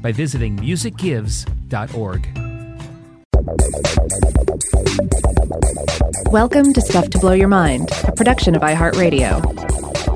by visiting musicgives.org. Welcome to Stuff to Blow Your Mind, a production of iHeartRadio.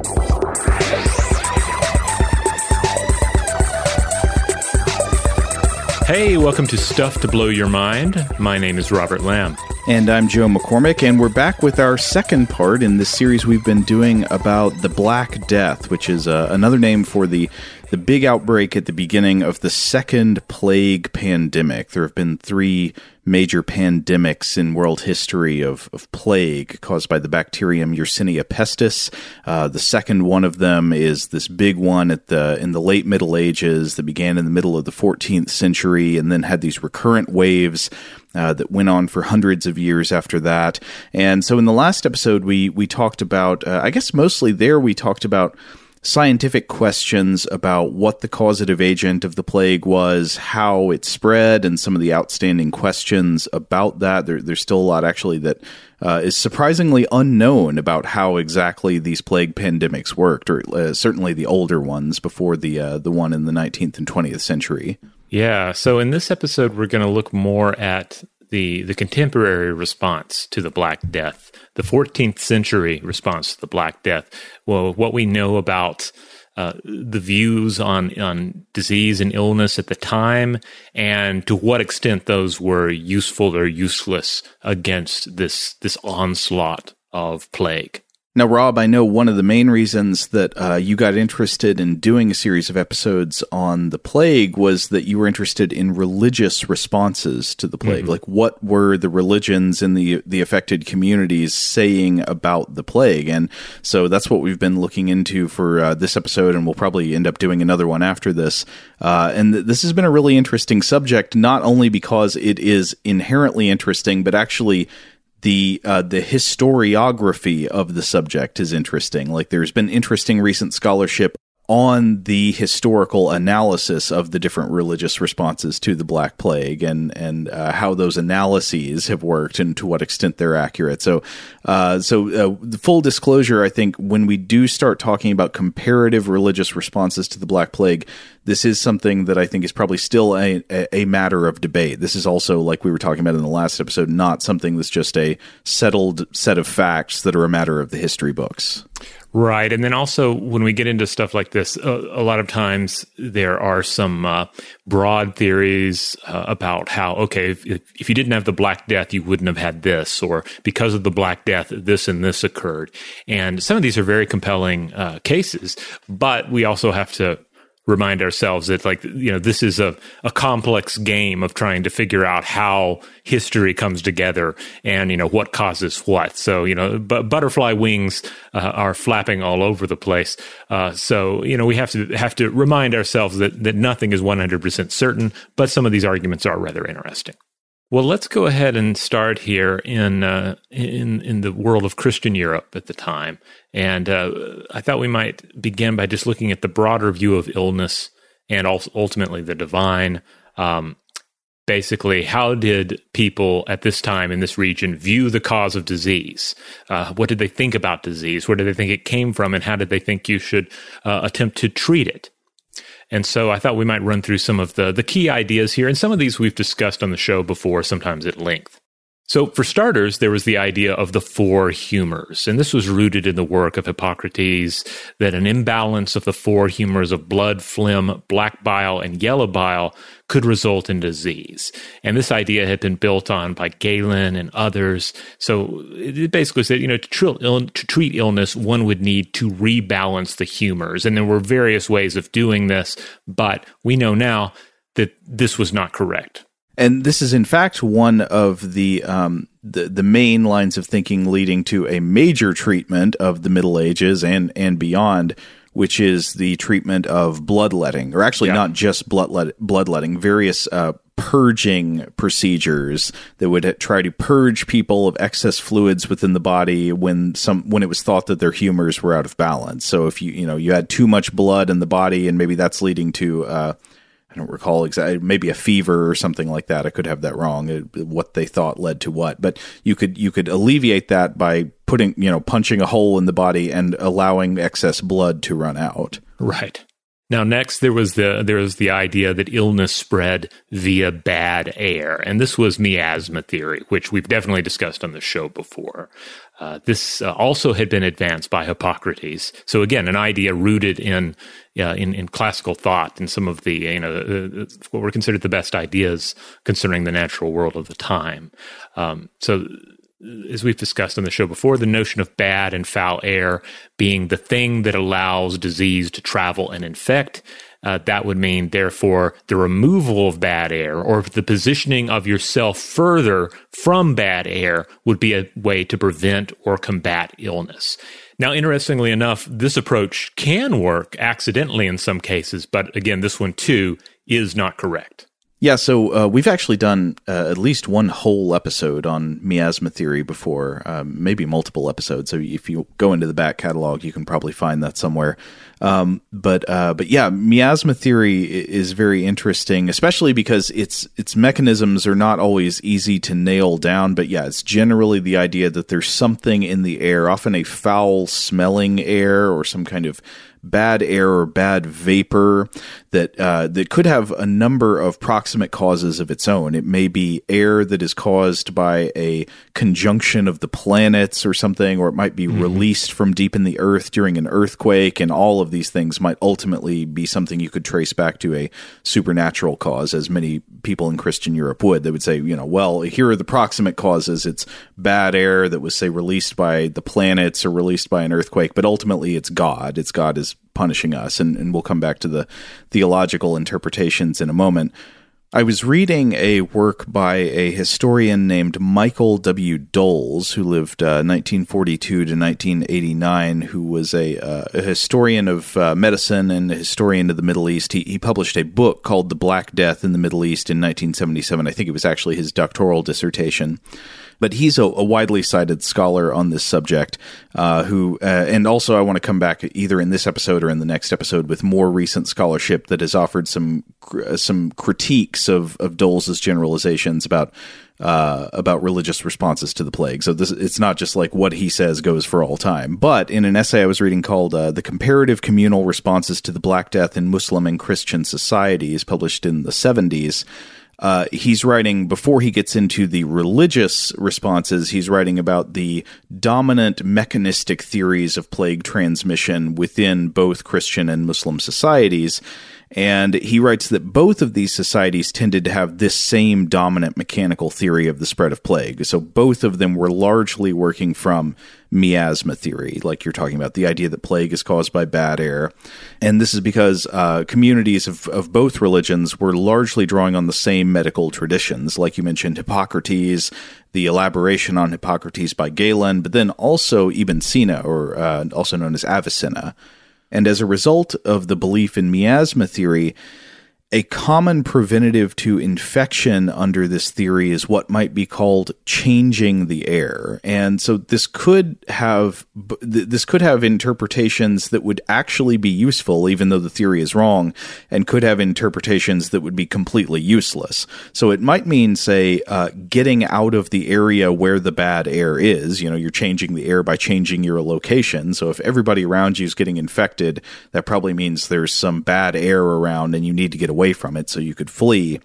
Hey, welcome to Stuff to Blow Your Mind. My name is Robert Lamb. And I'm Joe McCormick, and we're back with our second part in this series we've been doing about the Black Death, which is uh, another name for the the big outbreak at the beginning of the second plague pandemic. There have been three major pandemics in world history of, of plague caused by the bacterium Yersinia pestis. Uh, the second one of them is this big one at the in the late Middle Ages that began in the middle of the 14th century and then had these recurrent waves uh, that went on for hundreds of years after that. And so in the last episode, we we talked about, uh, I guess mostly there we talked about scientific questions about what the causative agent of the plague was, how it spread, and some of the outstanding questions about that. There, there's still a lot actually that uh, is surprisingly unknown about how exactly these plague pandemics worked, or uh, certainly the older ones before the uh, the one in the 19th and 20th century. Yeah. So in this episode, we're going to look more at the the contemporary response to the Black Death, the 14th century response to the Black Death. Well, what we know about uh, the views on on disease and illness at the time, and to what extent those were useful or useless against this this onslaught of plague. Now, Rob, I know one of the main reasons that uh, you got interested in doing a series of episodes on the plague was that you were interested in religious responses to the plague. Mm-hmm. Like, what were the religions in the the affected communities saying about the plague? And so that's what we've been looking into for uh, this episode, and we'll probably end up doing another one after this. Uh, and th- this has been a really interesting subject, not only because it is inherently interesting, but actually the uh, the historiography of the subject is interesting. Like there's been interesting recent scholarship on the historical analysis of the different religious responses to the Black Plague and and uh, how those analyses have worked and to what extent they're accurate. So, uh, so uh, the full disclosure, I think when we do start talking about comparative religious responses to the Black Plague, this is something that I think is probably still a, a, a matter of debate. This is also, like we were talking about in the last episode, not something that's just a settled set of facts that are a matter of the history books. Right. And then also, when we get into stuff like this, uh, a lot of times there are some uh, broad theories uh, about how, okay, if, if you didn't have the Black Death, you wouldn't have had this, or because of the Black Death, this and this occurred. And some of these are very compelling uh, cases, but we also have to remind ourselves that like you know this is a, a complex game of trying to figure out how history comes together and you know what causes what. So you know but butterfly wings uh, are flapping all over the place. Uh, so you know we have to have to remind ourselves that that nothing is 100% certain but some of these arguments are rather interesting well, let's go ahead and start here in uh, in in the world of Christian Europe at the time, and uh, I thought we might begin by just looking at the broader view of illness and also ultimately the divine. Um, basically, how did people at this time in this region view the cause of disease? Uh, what did they think about disease? Where did they think it came from, and how did they think you should uh, attempt to treat it? And so I thought we might run through some of the, the key ideas here. And some of these we've discussed on the show before, sometimes at length. So, for starters, there was the idea of the four humors, and this was rooted in the work of Hippocrates that an imbalance of the four humors of blood, phlegm, black bile, and yellow bile could result in disease. And this idea had been built on by Galen and others. So, it basically said, you know, to treat, illness, one would need to rebalance the humors. And there were various ways of doing this, but we know now that this was not correct and this is in fact one of the um, the the main lines of thinking leading to a major treatment of the Middle Ages and and beyond, which is the treatment of bloodletting, or actually yeah. not just bloodlet, bloodletting, various uh, purging procedures that would try to purge people of excess fluids within the body when some when it was thought that their humors were out of balance. So if you you know you had too much blood in the body, and maybe that's leading to uh, I don't recall exactly, maybe a fever or something like that. I could have that wrong. It, what they thought led to what, but you could you could alleviate that by putting you know punching a hole in the body and allowing excess blood to run out. Right. Now, next there was the there was the idea that illness spread via bad air, and this was miasma theory, which we've definitely discussed on the show before. Uh, this uh, also had been advanced by Hippocrates. So again, an idea rooted in uh, in, in, classical thought and some of the you know uh, what were considered the best ideas concerning the natural world of the time. Um, so. As we've discussed on the show before, the notion of bad and foul air being the thing that allows disease to travel and infect, uh, that would mean, therefore, the removal of bad air or the positioning of yourself further from bad air would be a way to prevent or combat illness. Now, interestingly enough, this approach can work accidentally in some cases, but again, this one too is not correct. Yeah, so uh, we've actually done uh, at least one whole episode on miasma theory before, um, maybe multiple episodes. So if you go into the back catalog, you can probably find that somewhere. Um, but uh, but yeah, miasma theory is very interesting, especially because its its mechanisms are not always easy to nail down. But yeah, it's generally the idea that there's something in the air, often a foul smelling air or some kind of bad air or bad vapor that uh, that could have a number of proximate causes of its own. It may be air that is caused by a conjunction of the planets or something, or it might be mm-hmm. released from deep in the earth during an earthquake, and all of these things might ultimately be something you could trace back to a supernatural cause, as many people in Christian Europe would. They would say, you know, well, here are the proximate causes. It's bad air that was, say, released by the planets or released by an earthquake, but ultimately it's God. It's God is punishing us. And, and we'll come back to the theological interpretations in a moment. I was reading a work by a historian named Michael W. Dols, who lived uh, 1942 to 1989, who was a, uh, a historian of uh, medicine and a historian of the Middle East. He, he published a book called The Black Death in the Middle East in 1977. I think it was actually his doctoral dissertation but he's a, a widely cited scholar on this subject. Uh, who uh, and also I want to come back either in this episode or in the next episode with more recent scholarship that has offered some uh, some critiques of of Dols's generalizations about uh, about religious responses to the plague. So this it's not just like what he says goes for all time. But in an essay I was reading called uh, "The Comparative Communal Responses to the Black Death in Muslim and Christian Societies," published in the seventies uh, he's writing before he gets into the religious responses. He's writing about the dominant mechanistic theories of plague transmission within both Christian and Muslim societies. And he writes that both of these societies tended to have this same dominant mechanical theory of the spread of plague. So both of them were largely working from miasma theory, like you're talking about, the idea that plague is caused by bad air. And this is because uh, communities of, of both religions were largely drawing on the same medical traditions. Like you mentioned, Hippocrates, the elaboration on Hippocrates by Galen, but then also Ibn Sina, or uh, also known as Avicenna. And as a result of the belief in miasma theory, a common preventative to infection under this theory is what might be called changing the air. And so this could have this could have interpretations that would actually be useful even though the theory is wrong and could have interpretations that would be completely useless. So it might mean say uh, getting out of the area where the bad air is, you know, you're changing the air by changing your location. So if everybody around you is getting infected, that probably means there's some bad air around and you need to get away away from it so you could flee.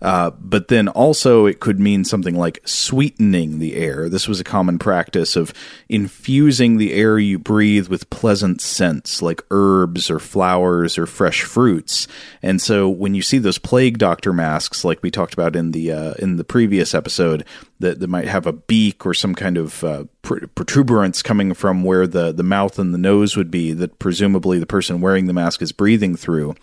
Uh, but then also, it could mean something like sweetening the air. This was a common practice of infusing the air you breathe with pleasant scents like herbs or flowers or fresh fruits. And so, when you see those plague doctor masks, like we talked about in the uh, in the previous episode, that, that might have a beak or some kind of uh, protuberance coming from where the, the mouth and the nose would be, that presumably the person wearing the mask is breathing through.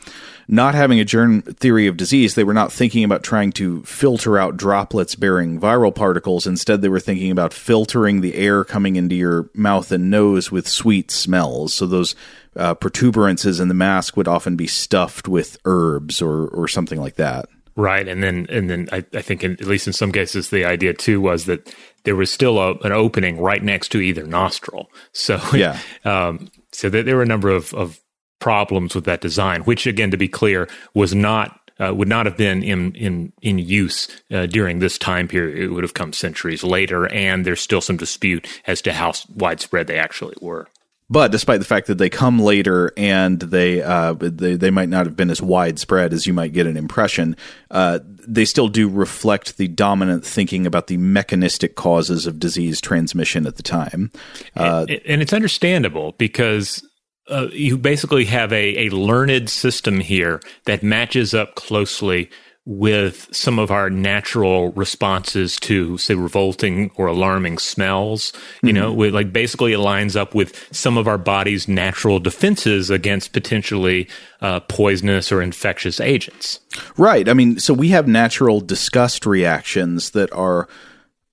Not having a germ theory of disease, they were not thinking about trying to filter out droplets bearing viral particles. Instead, they were thinking about filtering the air coming into your mouth and nose with sweet smells. So those uh, protuberances in the mask would often be stuffed with herbs or, or something like that. Right, and then and then I, I think in, at least in some cases the idea too was that there was still a, an opening right next to either nostril. So yeah, um, so there, there were a number of, of problems with that design, which again, to be clear, was not uh, would not have been in in in use uh, during this time period. It would have come centuries later, and there's still some dispute as to how widespread they actually were. But despite the fact that they come later and they uh, they they might not have been as widespread as you might get an impression, uh, they still do reflect the dominant thinking about the mechanistic causes of disease transmission at the time. Uh, and, and, it's understandable because uh, you basically have a, a learned system here that matches up closely with some of our natural responses to say revolting or alarming smells you mm-hmm. know with like basically it lines up with some of our body's natural defenses against potentially uh, poisonous or infectious agents right i mean so we have natural disgust reactions that are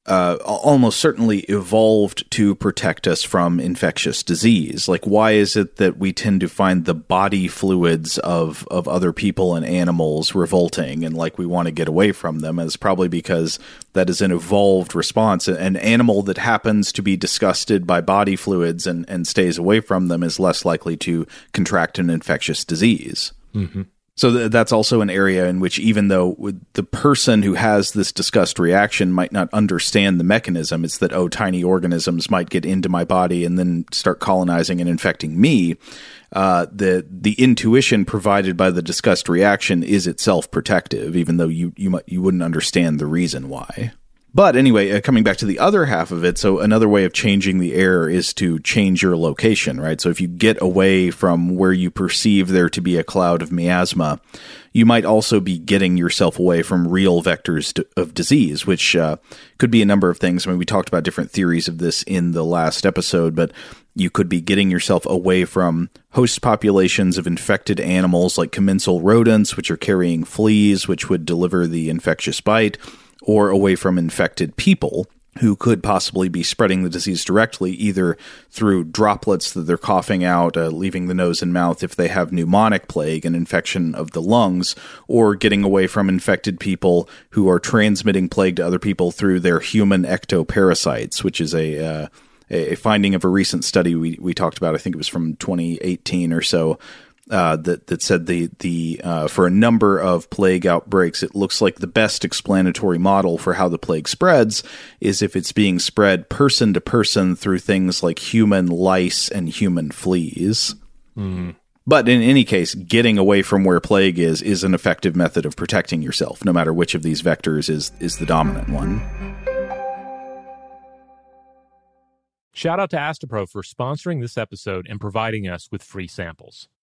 uh, almost certainly evolved to protect us from infectious disease. Like, why is it that we tend to find the body fluids of of other people and animals revolting, and like we want to get away from them? It's probably because that is an evolved response. An animal that happens to be disgusted by body fluids and and stays away from them is less likely to contract an infectious disease. Mm-hmm. So th- that's also an area in which, even though the person who has this disgust reaction might not understand the mechanism, it's that, oh, tiny organisms might get into my body and then start colonizing and infecting me. Uh, the the intuition provided by the disgust reaction is itself protective, even though you you might, you wouldn't understand the reason why. But anyway, uh, coming back to the other half of it, so another way of changing the air is to change your location, right? So if you get away from where you perceive there to be a cloud of miasma, you might also be getting yourself away from real vectors of disease, which uh, could be a number of things. I mean, we talked about different theories of this in the last episode, but you could be getting yourself away from host populations of infected animals like commensal rodents, which are carrying fleas, which would deliver the infectious bite or away from infected people who could possibly be spreading the disease directly, either through droplets that they're coughing out, uh, leaving the nose and mouth if they have pneumonic plague, an infection of the lungs, or getting away from infected people who are transmitting plague to other people through their human ectoparasites, which is a uh, a finding of a recent study we, we talked about. I think it was from 2018 or so, uh, that that said the the uh, for a number of plague outbreaks, it looks like the best explanatory model for how the plague spreads is if it's being spread person to person through things like human lice and human fleas. Mm. But in any case, getting away from where plague is is an effective method of protecting yourself, no matter which of these vectors is is the dominant one. Shout out to Astepro for sponsoring this episode and providing us with free samples.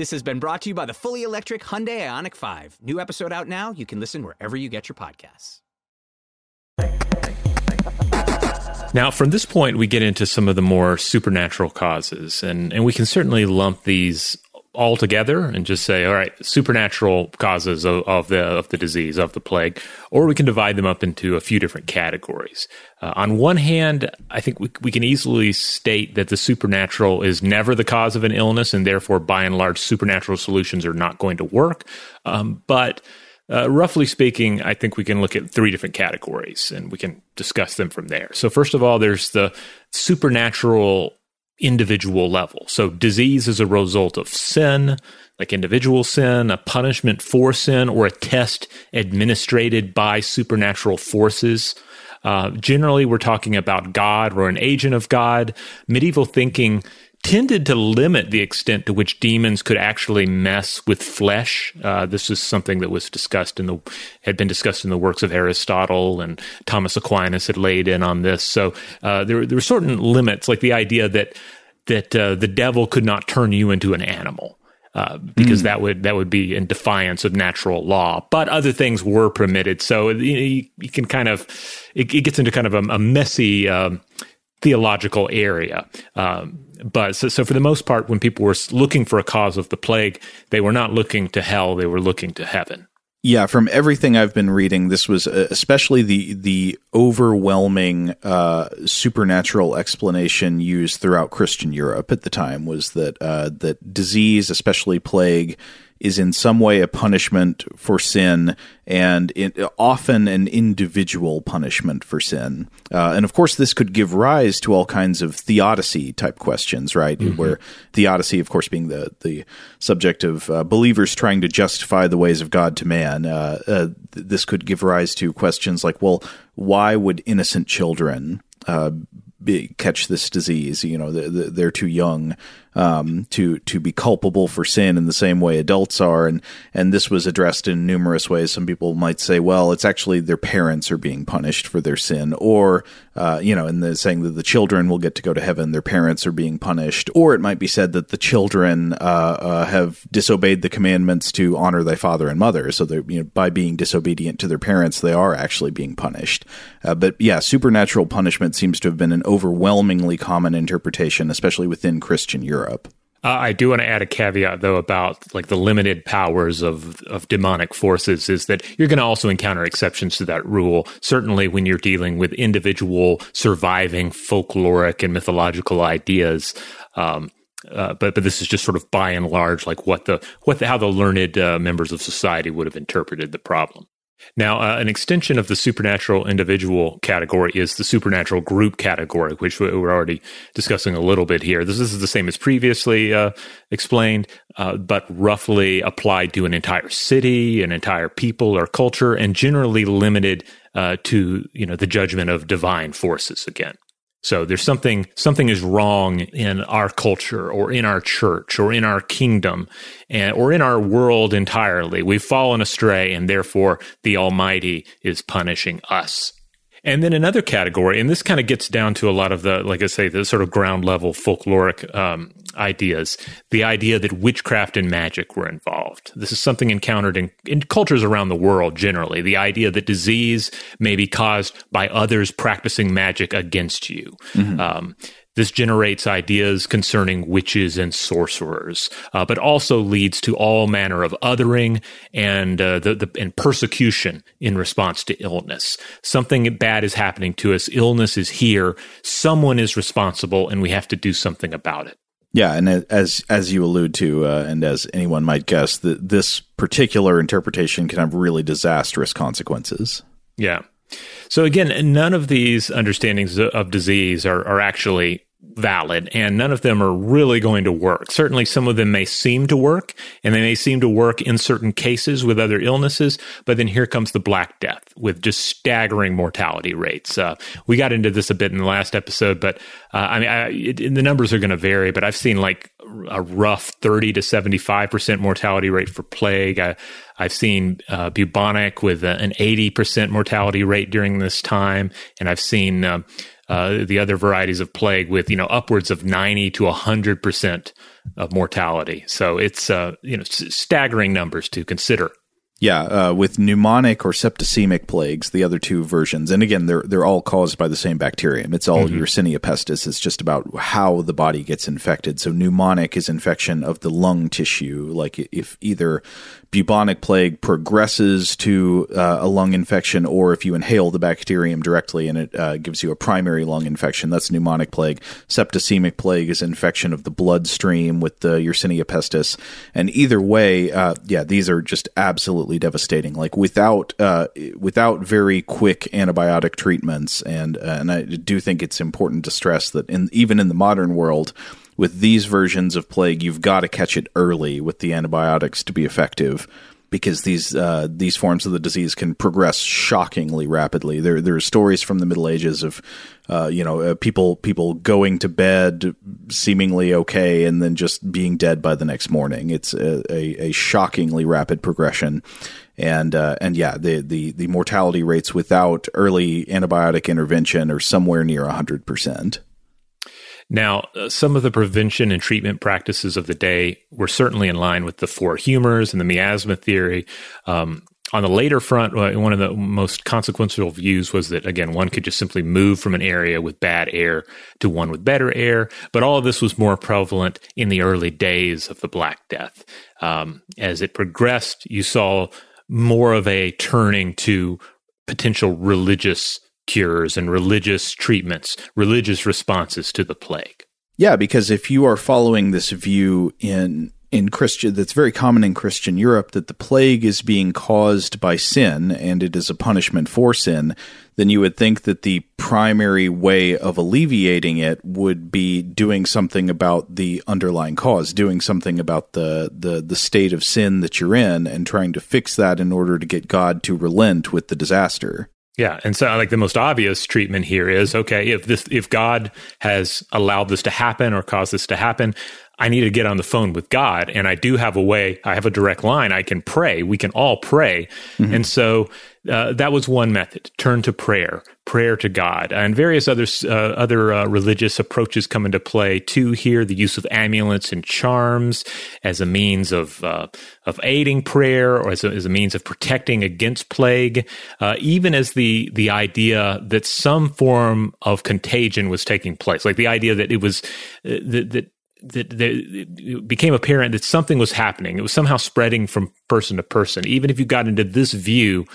This has been brought to you by the fully electric Hyundai Ioniq 5. New episode out now. You can listen wherever you get your podcasts. Now, from this point, we get into some of the more supernatural causes, and, and we can certainly lump these all together and just say, all right, supernatural causes of, of the of the disease of the plague, or we can divide them up into a few different categories. Uh, on one hand, I think we, we can easily state that the supernatural is never the cause of an illness, and therefore, by and large, supernatural solutions are not going to work. Um, but uh, roughly speaking, I think we can look at three different categories and we can discuss them from there. So, first of all, there's the supernatural individual level. So, disease is a result of sin, like individual sin, a punishment for sin, or a test administrated by supernatural forces. Uh, generally, we're talking about God or an agent of God. Medieval thinking tended to limit the extent to which demons could actually mess with flesh. Uh, this is something that was discussed in the had been discussed in the works of Aristotle and Thomas Aquinas had laid in on this. So uh, there there were certain limits, like the idea that that uh, the devil could not turn you into an animal. Uh, because mm. that would that would be in defiance of natural law. But other things were permitted, so you, you can kind of it, it, gets into kind of a, a messy um, theological area. Um, but so, so for the most part, when people were looking for a cause of the plague, they were not looking to hell; they were looking to heaven. Yeah, from everything I've been reading, this was uh, especially the the overwhelming uh, supernatural explanation used throughout Christian Europe at the time was that uh, that disease, especially plague, is in some way a punishment for sin and it, often an individual punishment for sin. Uh, and of course, this could give rise to all kinds of theodicy type questions, right? Mm-hmm. Where theodicy, of course, being the, the subject of uh, believers trying to justify the ways of God to man. Uh, uh this could give rise to questions like, well, why would innocent children uh, be, catch this disease? You know, they're, they're too young um, to to be culpable for sin in the same way adults are, and and this was addressed in numerous ways. Some people might say, well, it's actually their parents are being punished for their sin, or uh, you know, and the, saying that the children will get to go to heaven, their parents are being punished, or it might be said that the children uh, uh, have disobeyed the commandments to honor thy father and mother, so they're you know by being disobedient to their parents, they are actually being punished. Uh, but yeah, supernatural punishment seems to have been an overwhelmingly common interpretation, especially within Christian Europe. Europe. Uh, I do want to add a caveat though about like the limited powers of of demonic forces is that you're going to also encounter exceptions to that rule. Certainly when you're dealing with individual surviving folkloric and mythological ideas. Um, uh, but but this is just sort of by and large like what the what the, how the learned uh, members of society would have interpreted the problem. Now, uh, an extension of the supernatural individual category is the supernatural group category, which we're already discussing a little bit here. This, is the same as previously uh, explained, uh, but roughly applied to an entire city, an entire people or culture, and generally limited uh, to you know the judgment of divine forces. Again, so there's something something is wrong in our culture or in our church or in our kingdom and or in our world entirely. We've fallen astray and therefore the Almighty is punishing us. And then another category, and this kind of gets down to a lot of the, like I say, the sort of ground level folkloric um, ideas. The idea that witchcraft and magic were involved. This is something encountered in, in cultures around the world generally. The idea that disease may be caused by others practicing magic against you. Mm-hmm. Um, this generates ideas concerning witches and sorcerers, uh, but also leads to all manner of othering and uh, the, the, and persecution in response to illness. Something bad is happening to us. Illness is here. Someone is responsible, and we have to do something about it. Yeah, and as as you allude to, uh, and as anyone might guess, this particular interpretation can have really disastrous consequences. Yeah. So again, none of these understandings of disease are, are actually valid and none of them are really going to work. Certainly some of them may seem to work and they may seem to work in certain cases with other illnesses, but then here comes the Black Death with just staggering mortality rates. Uh, we got into this a bit in the last episode, but uh, I mean, I, it, the numbers are going to vary, but I've seen like a rough 30 to 75% mortality rate for plague. I, have seen uh, bubonic with an 80% mortality rate during this time. And I've seen uh, uh, the other varieties of plague with you know upwards of 90 to 100 percent of mortality. So it's uh, you know staggering numbers to consider. Yeah, uh, with pneumonic or septicemic plagues, the other two versions, and again, they're they're all caused by the same bacterium. It's all mm-hmm. Yersinia pestis. It's just about how the body gets infected. So pneumonic is infection of the lung tissue, like if either bubonic plague progresses to uh, a lung infection, or if you inhale the bacterium directly and it uh, gives you a primary lung infection, that's pneumonic plague. Septicemic plague is infection of the bloodstream with the Yersinia pestis. And either way, uh, yeah, these are just absolutely devastating. Like without uh, without very quick antibiotic treatments, and uh, and I do think it's important to stress that in even in the modern world with these versions of plague, you've got to catch it early with the antibiotics to be effective because these uh, these forms of the disease can progress shockingly rapidly. There there are stories from the Middle Ages of uh, you know uh, people people going to bed seemingly okay and then just being dead by the next morning. It's a, a, a shockingly rapid progression. And uh, and yeah, the, the the mortality rates without early antibiotic intervention are somewhere near hundred percent. Now, uh, some of the prevention and treatment practices of the day were certainly in line with the four humors and the miasma theory. Um, on the later front, uh, one of the most consequential views was that, again, one could just simply move from an area with bad air to one with better air. But all of this was more prevalent in the early days of the Black Death. Um, as it progressed, you saw more of a turning to potential religious cures and religious treatments, religious responses to the plague. Yeah, because if you are following this view in in Christian that's very common in Christian Europe that the plague is being caused by sin and it is a punishment for sin, then you would think that the primary way of alleviating it would be doing something about the underlying cause, doing something about the the the state of sin that you're in and trying to fix that in order to get God to relent with the disaster. Yeah, and so like the most obvious treatment here is okay, if this if God has allowed this to happen or caused this to happen, I need to get on the phone with God. And I do have a way, I have a direct line. I can pray. We can all pray. Mm-hmm. And so uh, that was one method turn to prayer, prayer to God. And various other, uh, other uh, religious approaches come into play too here the use of amulets and charms as a means of, uh, of aiding prayer or as a, as a means of protecting against plague, uh, even as the, the idea that some form of contagion was taking place, like the idea that it was uh, that, that that, that it became apparent that something was happening. It was somehow spreading from person to person. Even if you got into this view,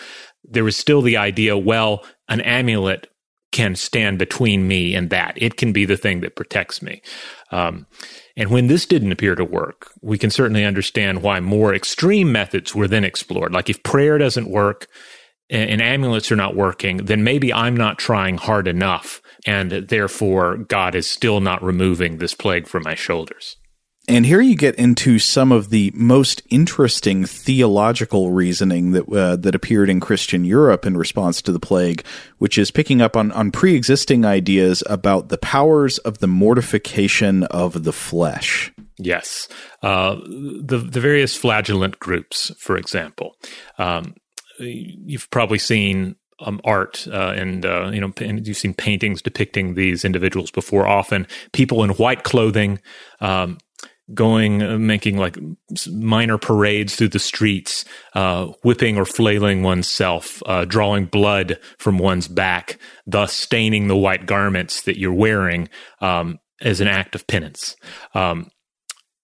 there was still the idea well, an amulet can stand between me and that. It can be the thing that protects me. Um, and when this didn't appear to work, we can certainly understand why more extreme methods were then explored. Like if prayer doesn't work and, and amulets are not working, then maybe I'm not trying hard enough and therefore God is still not removing this plague from my shoulders. And here you get into some of the most interesting theological reasoning that uh, that appeared in Christian Europe in response to the plague, which is picking up on, on pre existing ideas about the powers of the mortification of the flesh. Yes, uh, the the various flagellant groups, for example. Um, you've probably seen um, art uh, and uh, you know and you've seen paintings depicting these individuals before. Often people in white clothing um, going uh, making like minor parades through the streets uh, whipping or flailing oneself uh, drawing blood from one's back thus staining the white garments that you're wearing um, as an act of penance. Um,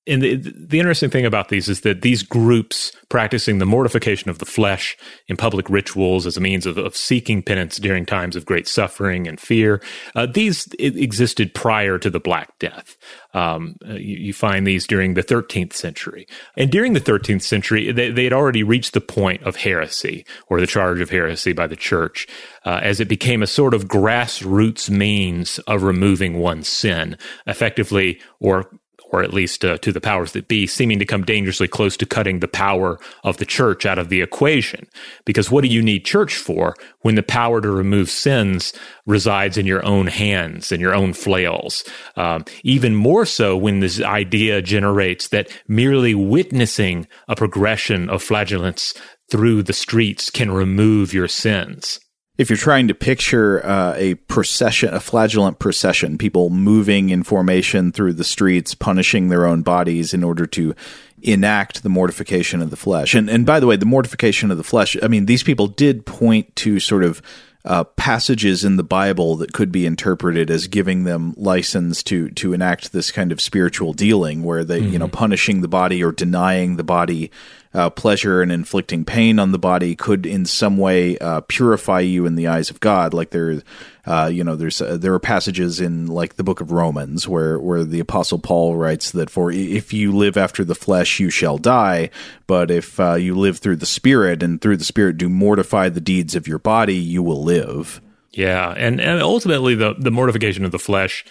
and the, the interesting thing about these is that these groups practicing the mortification of the flesh in public rituals as a means of, of seeking penance during times of great suffering and fear, uh, these existed prior to the Black Death. Um, uh, you, you, find these during the 13th century. And during the 13th century, they, they, had already reached the point of heresy or the charge of heresy by the church uh, as it became a sort of grassroots means of removing one's sin, effectively or or at least uh, to the powers that be, seeming to come dangerously close to cutting the power of the church out of the equation. Because what do you need church for when the power to remove sins resides in your own hands and your own flails? Um, even more so when this idea generates that merely witnessing a progression of flagellants through the streets can remove your sins if you're trying to picture uh, a procession, a flagellant procession, people moving in formation through the streets, punishing their own bodies in order to enact the mortification of the flesh. And and by the way, the mortification of the flesh. I mean, these people did point to sort of uh, passages in the Bible that could be interpreted as giving them license to to enact this kind of spiritual dealing, where they mm-hmm. you know mm-hmm. punishing the body or denying the body uh, pleasure and inflicting pain on the body could in some way uh, purify you in the eyes of God. Like there, uh, you know, there's uh, there are passages in like the book of Romans where where the apostle Paul writes that for if you live after the flesh, you shall die, but if uh, you live through the spirit and through the spirit do mortify the deeds of your body, you will live. Yeah, and and ultimately the the mortification of the flesh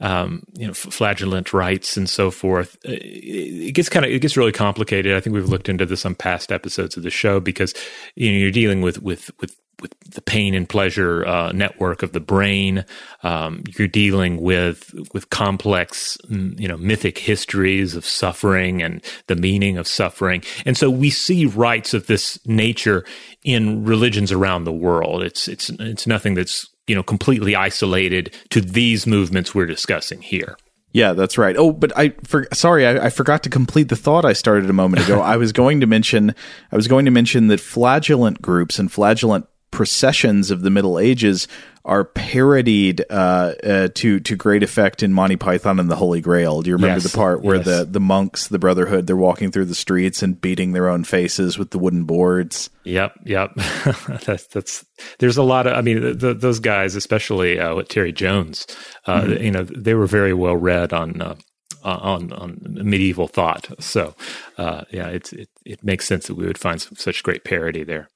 um, you know, flagellant rites and so forth. Uh, it gets kind of it gets really complicated. I think we've looked into this on past episodes of the show because you know you're dealing with with with with the pain and pleasure uh, network of the brain. Um, you're dealing with with complex, you know, mythic histories of suffering and the meaning of suffering, and so we see rites of this nature in religions around the world. It's it's it's nothing that's you know, completely isolated to these movements we're discussing here. Yeah, that's right. Oh, but I for, sorry, I, I, forgot to complete the thought I started a moment ago. I was going to mention I was going to mention that flagellant groups and flagellant processions of the Middle Ages are parodied uh, uh, to to great effect in Monty Python and the Holy Grail. Do you remember yes, the part where yes. the the monks, the Brotherhood, they're walking through the streets and beating their own faces with the wooden boards? Yep, yep. that's that's. There's a lot of. I mean, the, those guys, especially uh, Terry Jones, uh, mm-hmm. you know, they were very well read on. Uh, on on medieval thought, so uh, yeah, it's it, it makes sense that we would find some, such great parody there.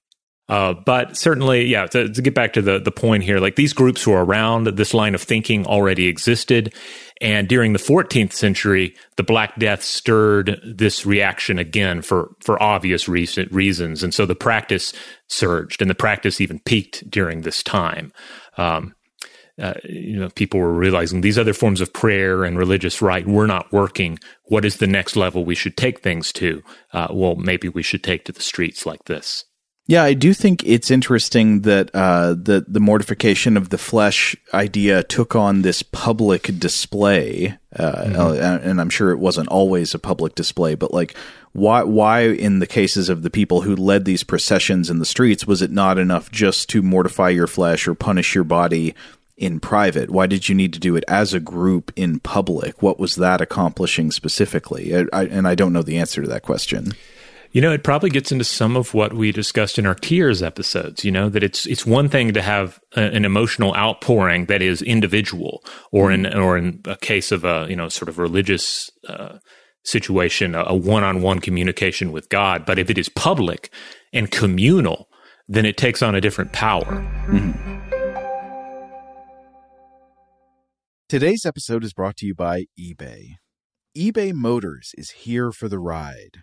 Uh, but certainly, yeah, to, to, get back to the, the point here, like these groups were around, this line of thinking already existed. And during the 14th century, the Black Death stirred this reaction again for, for obvious reason, reasons. And so the practice surged and the practice even peaked during this time. Um, uh, you know, people were realizing these other forms of prayer and religious rite were not working. What is the next level we should take things to? Uh, well, maybe we should take to the streets like this. Yeah, I do think it's interesting that uh, the the mortification of the flesh idea took on this public display, uh, mm-hmm. uh, and I'm sure it wasn't always a public display, but like why why in the cases of the people who led these processions in the streets was it not enough just to mortify your flesh or punish your body in private? Why did you need to do it as a group in public? What was that accomplishing specifically? I, I, and I don't know the answer to that question. You know, it probably gets into some of what we discussed in our tears episodes. You know that it's it's one thing to have a, an emotional outpouring that is individual, or in or in a case of a you know sort of religious uh, situation, a one on one communication with God. But if it is public and communal, then it takes on a different power. Mm-hmm. Today's episode is brought to you by eBay. eBay Motors is here for the ride.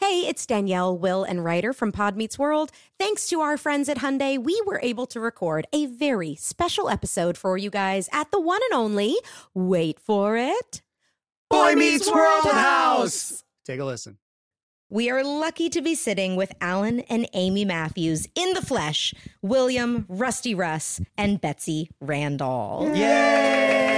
Hey, it's Danielle, Will, and Rider from Pod Meets World. Thanks to our friends at Hyundai, we were able to record a very special episode for you guys at the one and only, wait for it, Boy Meets World House. Take a listen. We are lucky to be sitting with Alan and Amy Matthews in the flesh, William, Rusty Russ, and Betsy Randle. Yay!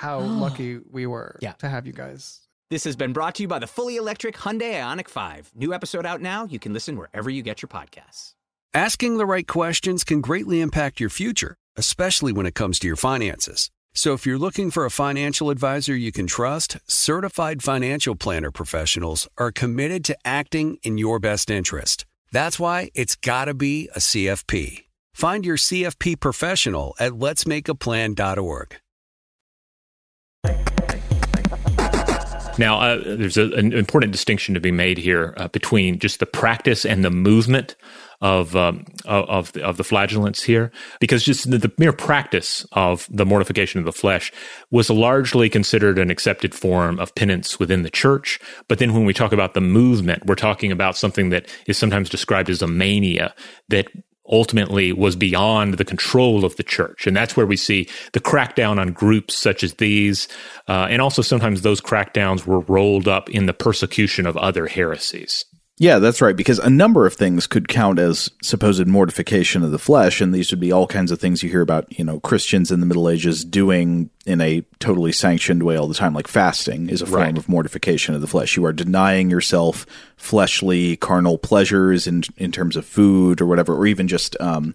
how lucky we were yeah. to have you guys. This has been brought to you by the fully electric Hyundai Ioniq 5. New episode out now. You can listen wherever you get your podcasts. Asking the right questions can greatly impact your future, especially when it comes to your finances. So if you're looking for a financial advisor you can trust, certified financial planner professionals are committed to acting in your best interest. That's why it's got to be a CFP. Find your CFP professional at letsmakeaplan.org. Now, uh, there's a, an important distinction to be made here uh, between just the practice and the movement of um, of the, of the flagellants here, because just the, the, mere practice of the mortification of the flesh was largely considered an accepted form of penance within the church. But then, when we talk about the movement, we're talking about something that is sometimes described as a mania that ultimately was beyond the control of the church. And that's where we see the crackdown on groups such as these. Uh, and also sometimes those crackdowns were rolled up in the persecution of other heresies. Yeah, that's right. Because a number of things could count as supposed mortification of the flesh, and these would be all kinds of things you hear about, you know, Christians in the Middle Ages doing in a totally sanctioned way all the time. Like fasting is a form right. of mortification of the flesh. You are denying yourself fleshly, carnal pleasures in in terms of food or whatever, or even just um,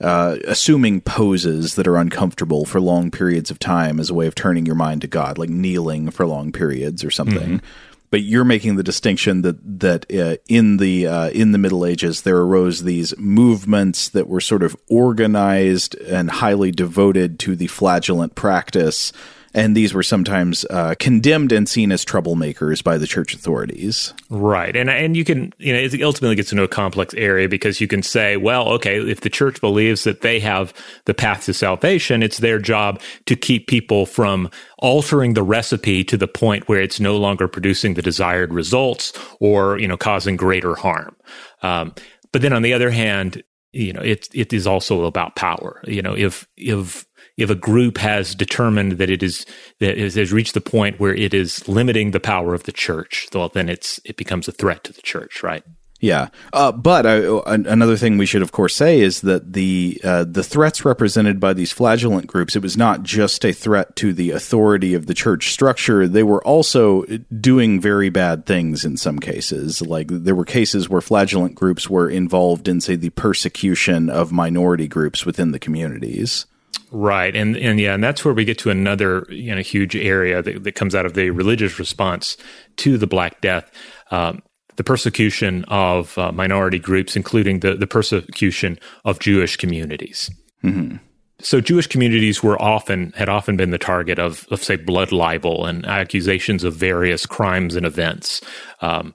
uh, assuming poses that are uncomfortable for long periods of time as a way of turning your mind to God, like kneeling for long periods or something. Mm-hmm but you're making the distinction that that uh, in the uh, in the Middle Ages there arose these movements that were sort of organized and highly devoted to the flagellant practice and these were sometimes uh, condemned and seen as troublemakers by the church authorities. Right, and and you can you know it ultimately gets into a complex area because you can say, well, okay, if the church believes that they have the path to salvation, it's their job to keep people from altering the recipe to the point where it's no longer producing the desired results or you know causing greater harm. Um, but then on the other hand, you know it it is also about power. You know if if if a group has determined that it is that it has reached the point where it is limiting the power of the church, well, then it's it becomes a threat to the church, right? Yeah, uh, but uh, another thing we should, of course, say is that the uh, the threats represented by these flagellant groups it was not just a threat to the authority of the church structure. They were also doing very bad things in some cases. Like there were cases where flagellant groups were involved in, say, the persecution of minority groups within the communities. Right, and and yeah, and that's where we get to another you know huge area that, that comes out of the religious response to the Black Death, um, the persecution of uh, minority groups, including the the persecution of Jewish communities. Mm-hmm. So Jewish communities were often had often been the target of of say blood libel and accusations of various crimes and events. Um,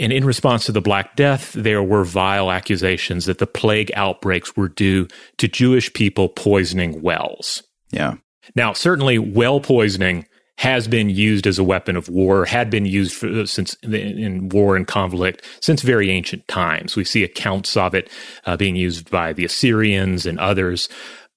and in response to the Black Death, there were vile accusations that the plague outbreaks were due to Jewish people poisoning wells. Yeah. Now, certainly, well poisoning has been used as a weapon of war, had been used for, since in war and conflict since very ancient times. We see accounts of it uh, being used by the Assyrians and others.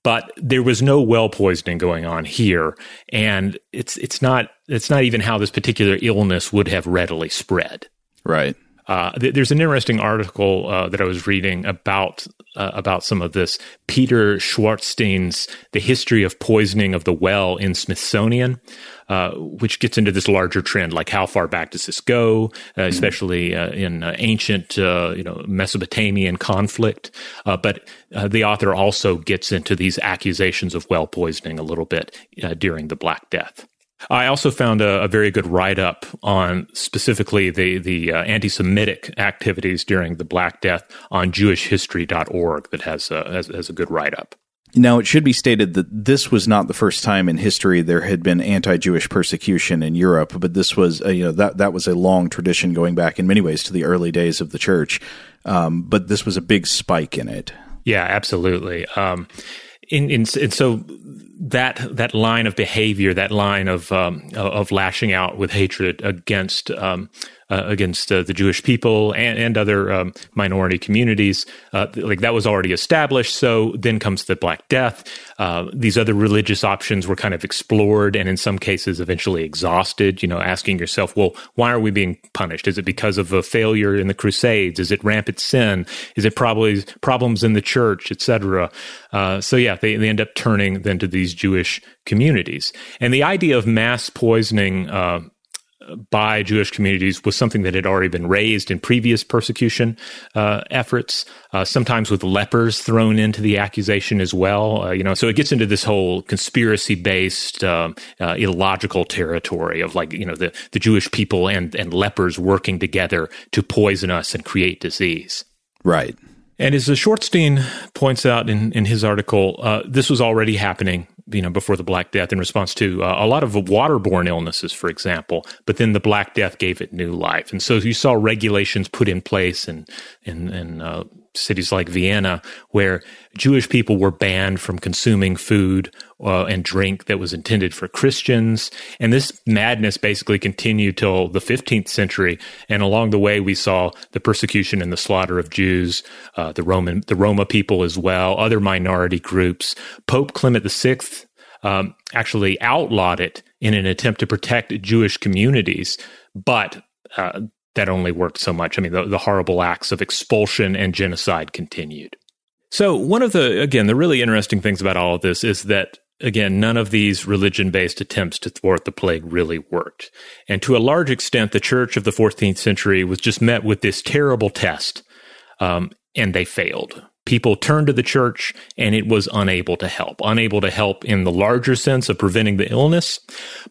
But there was no well poisoning going on here, and it's it's not it's not even how this particular illness would have readily spread. Right. Uh, th- there's an interesting article uh, that I was reading about uh, about some of this. Peter Schwartzstein's "The History of Poisoning of the Well" in Smithsonian, uh, which gets into this larger trend, like how far back does this go, uh, mm-hmm. especially uh, in ancient, you know, Mesopotamian conflict. but the author also gets into these accusations of well poisoning a little bit during the Black Death. I also found a, a very good write up on specifically the the uh, anti-Semitic activities during the Black Death on JewishHistory.org that has a, has, has a good write up. Now, it should be stated that this was not the first time in history there had been anti-Jewish persecution in Europe, but this was, uh, you know, that that was a long tradition going back in many ways to the early days of the church. Um, but this was a big spike in it. Yeah, absolutely. Um, in, in, and so that that line of behavior, that line of um, of lashing out with hatred against um, uh, against uh, the Jewish people and, and other um, minority communities. Uh, like that was already established. So then comes the Black Death. Uh, these other religious options were kind of explored and in some cases eventually exhausted. You know, asking yourself, well, why are we being punished? Is it because of a failure in the Crusades? Is it rampant sin? Is it probably problems in the church, etc.? Uh, so yeah, they, they end up turning then to these Jewish communities. And the idea of mass poisoning uh, by Jewish communities was something that had already been raised in previous persecution uh, efforts, uh, sometimes with lepers thrown into the accusation as well. Uh, you know, so it gets into this whole conspiracy-based, um, uh, illogical territory of like you know the the Jewish people and and lepers working together to poison us and create disease. Right. And as the Schwartzstein points out in, in his article, uh, this was already happening, you know, before the Black Death in response to uh, a lot of waterborne illnesses, for example. But then the Black Death gave it new life, and so you saw regulations put in place and and in uh, cities like Vienna, where Jewish people were banned from consuming food uh, and drink that was intended for Christians. And this madness basically continued till the 15th century. And along the way, we saw the persecution and the slaughter of Jews, uh, the Roman, the Roma people as well, other minority groups. Pope Clement VI um, actually outlawed it in an attempt to protect Jewish communities, but uh, that only worked so much. I mean, the, the horrible acts of expulsion and genocide continued. So, one of the, again, the really interesting things about all of this is that, again, none of these religion based attempts to thwart the plague really worked. And to a large extent, the church of the 14th century was just met with this terrible test, um, and they failed people turned to the church and it was unable to help, unable to help in the larger sense of preventing the illness,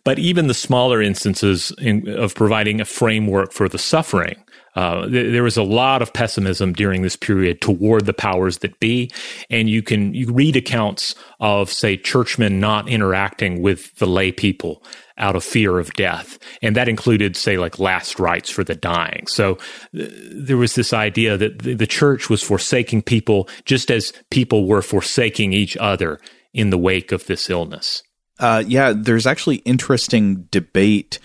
but even the smaller instances in, of providing a framework for the suffering. Uh, th- there was a lot of pessimism during this period toward the powers that be, and you can you read accounts of say churchmen not interacting with the lay people out of fear of death. And that included, say, like last rites for the dying. So uh, there was this idea that the, the church was forsaking people just as people were forsaking each other in the wake of this illness. Uh, yeah, there's actually interesting debate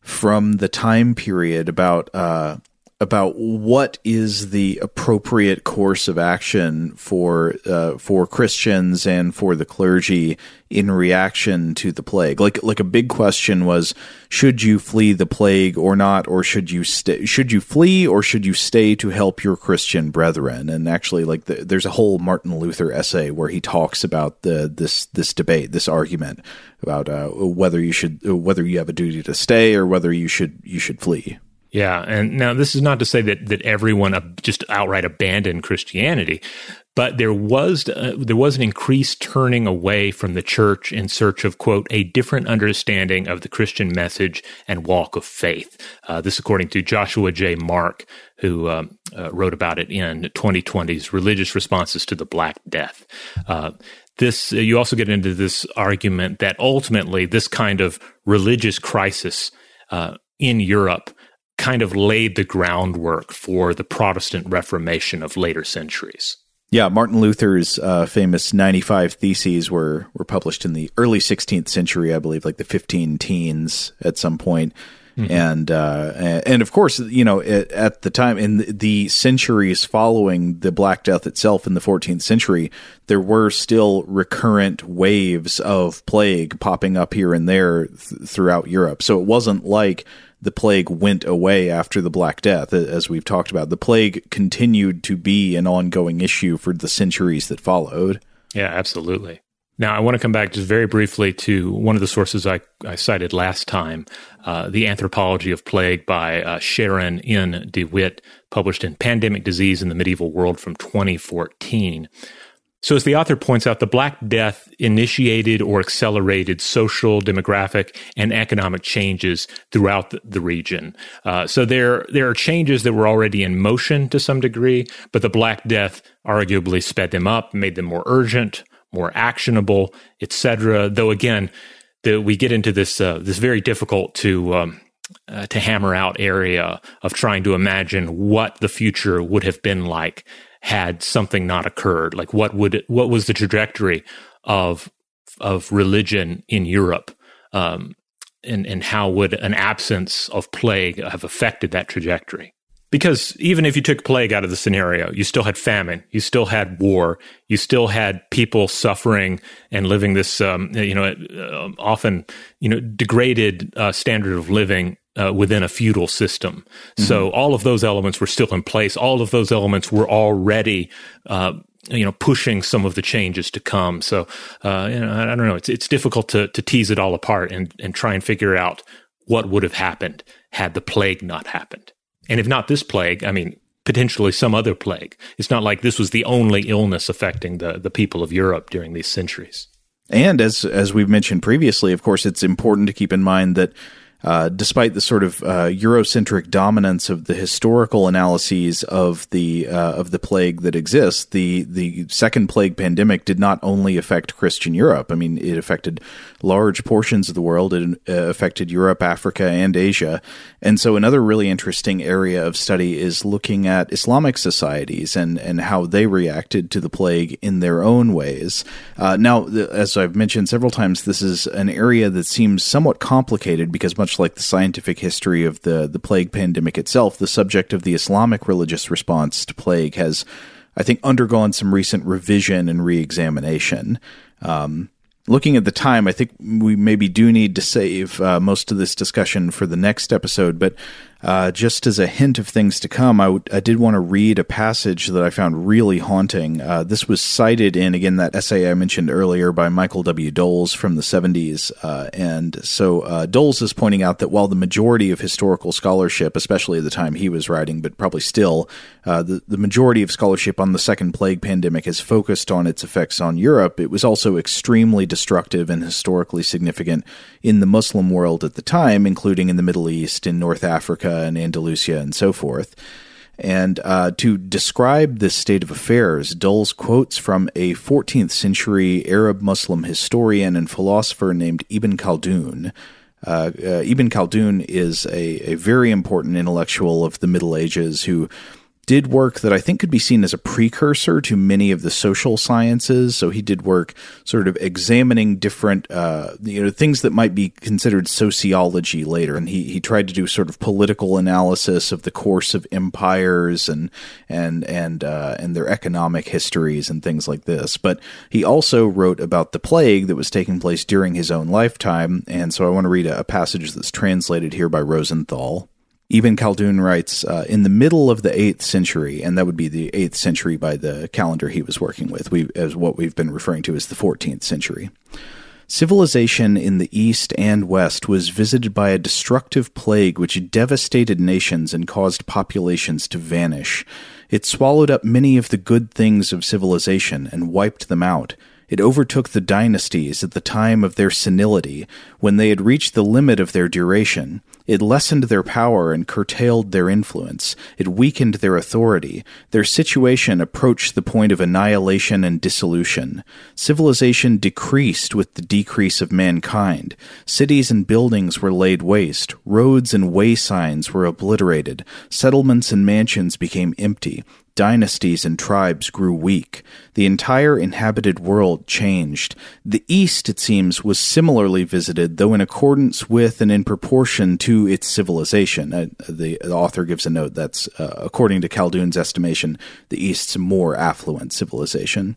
from the time period about uh, about what is the appropriate course of action for uh, for Christians and for the clergy in reaction to the plague. Like like a big question was should you flee the plague or not or should you stay should you flee or should you stay to help your Christian brethren? And actually like the, there's a whole Martin Luther essay where he talks about the this this debate, this argument about uh, whether you should whether you have a duty to stay or whether you should you should flee. Yeah, and now this is not to say that that everyone just outright abandoned Christianity, but there was uh, there was an increased turning away from the church in search of quote a different understanding of the Christian message and walk of faith. Uh, this, according to Joshua J. Mark, who um, uh, wrote about it in 2020's Religious Responses to the Black Death uh, this uh, you also get into this argument that ultimately this kind of religious crisis uh, in Europe kind of laid the groundwork for the Protestant Reformation of later centuries. Yeah, Martin Luther's uh, famous 95 Theses were, were published in the early 16th century, I believe, like the 15 teens at some point. Mm-hmm. And uh, and of course, you know, at, at, the time in the centuries following the Black Death itself in the 14th century, there were still recurrent waves of plague popping up here and there th- throughout Europe. So it wasn't like the plague went away after the Black Death, as we've talked about. The plague continued to be an ongoing issue for the centuries that followed. Yeah, absolutely. Now, I want to come back just very briefly to one of the sources I, I cited last time, uh, The Anthropology of Plague by uh, Sharon N. DeWitte, published in Pandemic Disease in the Medieval World from 2014. So, as the author points out, the Black Death initiated or accelerated social, demographic, and economic changes throughout the, region. Uh, so, there, there are changes that were already in motion to some degree, but the Black Death arguably sped them up, made them more urgent, more actionable, etc. Though, again, the, we get into this uh, this very difficult to um, uh, to hammer out area of trying to imagine what the future would have been like had something not occurred? Like what would what was the trajectory of of religion in Europe? Um, and and how would an absence of plague have affected that trajectory? Because even if you took plague out of the scenario, you still had famine, you still had war, you still had people suffering and living this, um, you know, uh, often, you know, degraded uh, standard of living uh, within a feudal system. Mm-hmm. So all of those elements were still in place. All of those elements were already, uh, you know, pushing some of the changes to come. So, uh, you know, I, I, don't know. It's it's difficult to to tease it all apart and and try and figure out what would have happened had the plague not happened. And if not this plague, I mean, potentially some other plague. It's not like this was the only illness affecting the the people of Europe during these centuries. And as as we've mentioned previously, of course, it's important to keep in mind that uh, despite the sort of uh, Eurocentric dominance of the historical analyses of the uh, of the plague that exists, the the second plague pandemic did not only affect Christian Europe. I mean, it affected large portions of the world. It uh, affected Europe, Africa, and Asia. And so, another really interesting area of study is looking at Islamic societies and and how they reacted to the plague in their own ways. Uh, now, as I've mentioned several times, this is an area that seems somewhat complicated because much like the scientific history of the, the plague pandemic itself, the subject of the Islamic religious response to plague has, I think, undergone some recent revision and reexamination. Um, looking at the time, I think we maybe do need to save uh, most of this discussion for the next episode, but uh, just as a hint of things to come, I, w- I did want to read a passage that I found really haunting. Uh, this was cited in, again, that essay I mentioned earlier by Michael W. Dols from the 70s. Uh, and so uh, Dols is pointing out that while the majority of historical scholarship, especially at the time he was writing, but probably still, uh, the, the majority of scholarship on the Second Plague pandemic has focused on its effects on Europe, it was also extremely destructive and historically significant in the Muslim world at the time, including in the Middle East, in North Africa, and Andalusia and so forth. And uh, to describe this state of affairs, Dols quotes from a 14th century Arab Muslim historian and philosopher named Ibn Khaldun. Uh, uh, Ibn Khaldun is a, a very important intellectual of the Middle Ages who did work that I think could be seen as a precursor to many of the social sciences. So he did work sort of examining different, uh, you know, things that might be considered sociology later. And he, he tried to do sort of political analysis of the course of empires and, and, and, uh, and their economic histories and things like this. But he also wrote about the plague that was taking place during his own lifetime. And so I want to read a, a passage that's translated here by Rosenthal. Ibn Khaldun writes, uh, in the middle of the 8th century, and that would be the 8th century by the calendar he was working with, we, as what we've been referring to as the 14th century. Civilization in the East and West was visited by a destructive plague which devastated nations and caused populations to vanish. It swallowed up many of the good things of civilization and wiped them out. It overtook the dynasties at the time of their senility, when they had reached the limit of their duration. It lessened their power and curtailed their influence. It weakened their authority. Their situation approached the point of annihilation and dissolution. Civilization decreased with the decrease of mankind. Cities and buildings were laid waste. Roads and way signs were obliterated. Settlements and mansions became empty dynasties and tribes grew weak. The entire inhabited world changed. The East, it seems, was similarly visited, though in accordance with and in proportion to its civilization. Uh, the, the, author gives a note that's, uh, according to Khaldun's estimation, the East's more affluent civilization.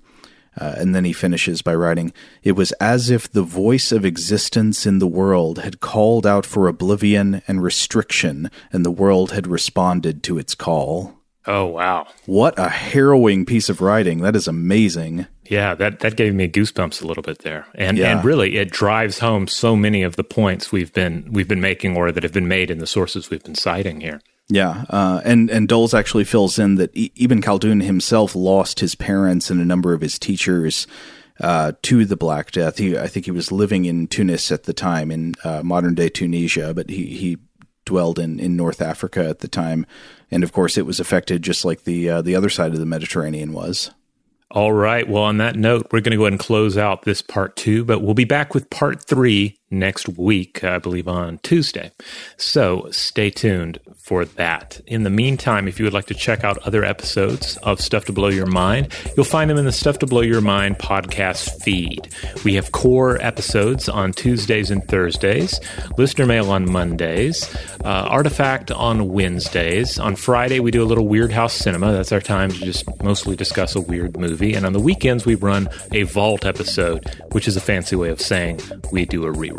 Uh, and then he finishes by writing, It was as if the voice of existence in the world had called out for oblivion and restriction, and the world had responded to its call. Oh wow! What a harrowing piece of writing. That is amazing. Yeah, that that gave me goosebumps a little bit there, and yeah. and really it drives home so many of the points we've been we've been making or that have been made in the sources we've been citing here. Yeah, uh, and and Dols actually fills in that Ibn Khaldun himself lost his parents and a number of his teachers uh, to the Black Death. He, I think he was living in Tunis at the time, in uh, modern day Tunisia, but he he dwelled in in North Africa at the time and of course it was affected just like the uh, the other side of the Mediterranean was. All right. Well, on that note, we're going to go ahead and close out this part two, but we'll be back with part three next week, I believe on Tuesday. So stay tuned for that. In the meantime, if you would like to check out other episodes of Stuff to Blow Your Mind, you'll find them in the Stuff to Blow Your Mind podcast feed. We have core episodes on Tuesdays and Thursdays, listener mail on Mondays, uh, Artifact on Wednesdays. On Friday, we do a little Weird House Cinema. That's our time to just mostly discuss a weird movie. And on the weekends, we run a Vault episode, which is a fancy way of saying we do a rerun.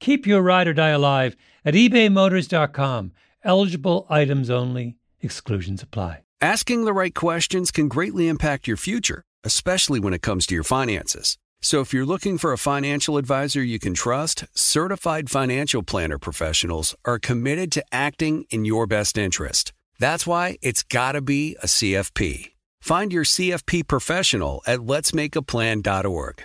Keep your ride or die alive at ebaymotors.com. Eligible items only, exclusions apply. Asking the right questions can greatly impact your future, especially when it comes to your finances. So if you're looking for a financial advisor you can trust, certified financial planner professionals are committed to acting in your best interest. That's why it's got to be a CFP. Find your CFP professional at letsmakeaplan.org.